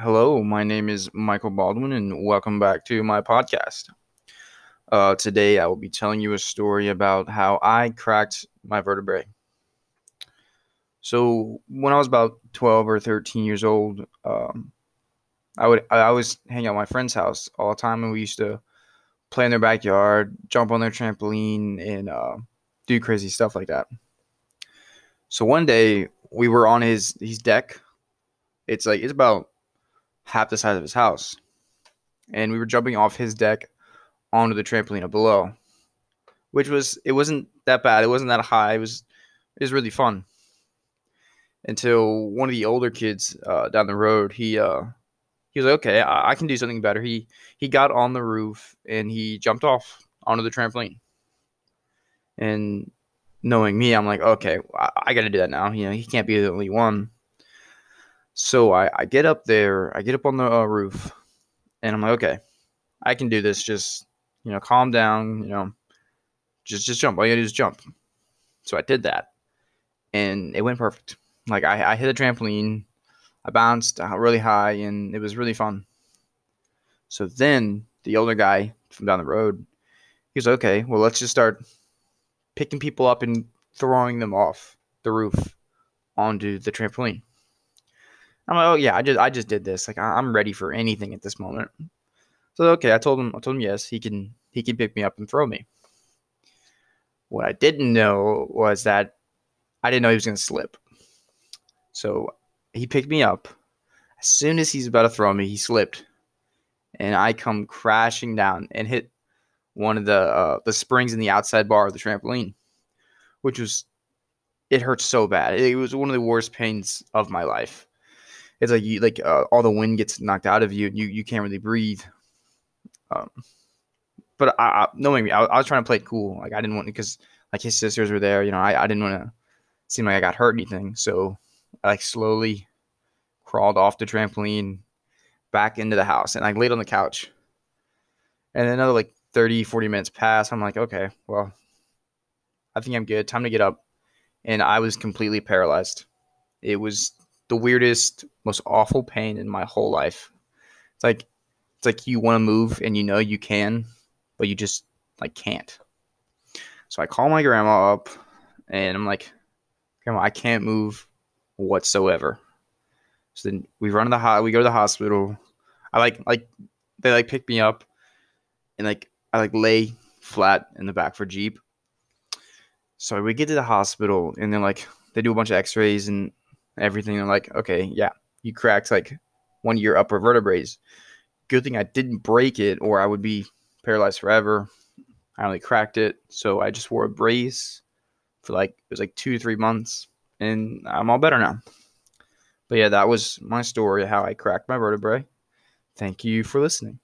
Hello, my name is Michael Baldwin, and welcome back to my podcast. Uh, today, I will be telling you a story about how I cracked my vertebrae. So, when I was about 12 or 13 years old, um, I would I always hang out at my friend's house all the time, and we used to play in their backyard, jump on their trampoline, and uh, do crazy stuff like that. So one day we were on his his deck. It's like it's about half the size of his house, and we were jumping off his deck onto the trampoline below, which was it wasn't that bad. It wasn't that high. It was it was really fun. Until one of the older kids uh, down the road, he uh, he was like, "Okay, I, I can do something better." He he got on the roof and he jumped off onto the trampoline. And knowing me, I'm like, okay, I, I got to do that now. You know, he can't be the only one. So I, I get up there, I get up on the uh, roof, and I'm like, okay, I can do this. Just you know, calm down. You know, just just jump. All you gotta do is jump. So I did that, and it went perfect. Like I, I hit a trampoline, I bounced really high, and it was really fun. So then the older guy from down the road, he was like, okay, well let's just start picking people up and throwing them off the roof onto the trampoline. I'm like, oh yeah, I just I just did this. Like I'm ready for anything at this moment. So okay, I told him I told him yes, he can he can pick me up and throw me. What I didn't know was that I didn't know he was gonna slip. So he picked me up. As soon as he's about to throw me, he slipped, and I come crashing down and hit one of the uh, the springs in the outside bar of the trampoline, which was it hurt so bad. It was one of the worst pains of my life it's like you like uh, all the wind gets knocked out of you and you you can't really breathe. Um, but I, I knowing me, I, I, was trying to play it cool. Like I didn't want because like his sisters were there. You know, I, I didn't want to seem like I got hurt anything. So I like slowly crawled off the trampoline back into the house and I laid on the couch. And another like 30, 40 minutes passed. I'm like, okay, well, I think I'm good. Time to get up. And I was completely paralyzed. It was the weirdest, most awful pain in my whole life. It's like it's like you want to move and you know you can, but you just like can't. So I call my grandma up and I'm like, Grandma, I can't move whatsoever. So then we run to the ho- we go to the hospital. I like like they like pick me up and like I like lay flat in the back for Jeep. So we get to the hospital and then like they do a bunch of x-rays and everything. I'm like, okay, yeah, you cracked like one of your upper vertebrae. Good thing I didn't break it, or I would be paralyzed forever. I only cracked it, so I just wore a brace for like it was like two three months, and I'm all better now. But yeah, that was my story how I cracked my vertebrae. Thank you for listening.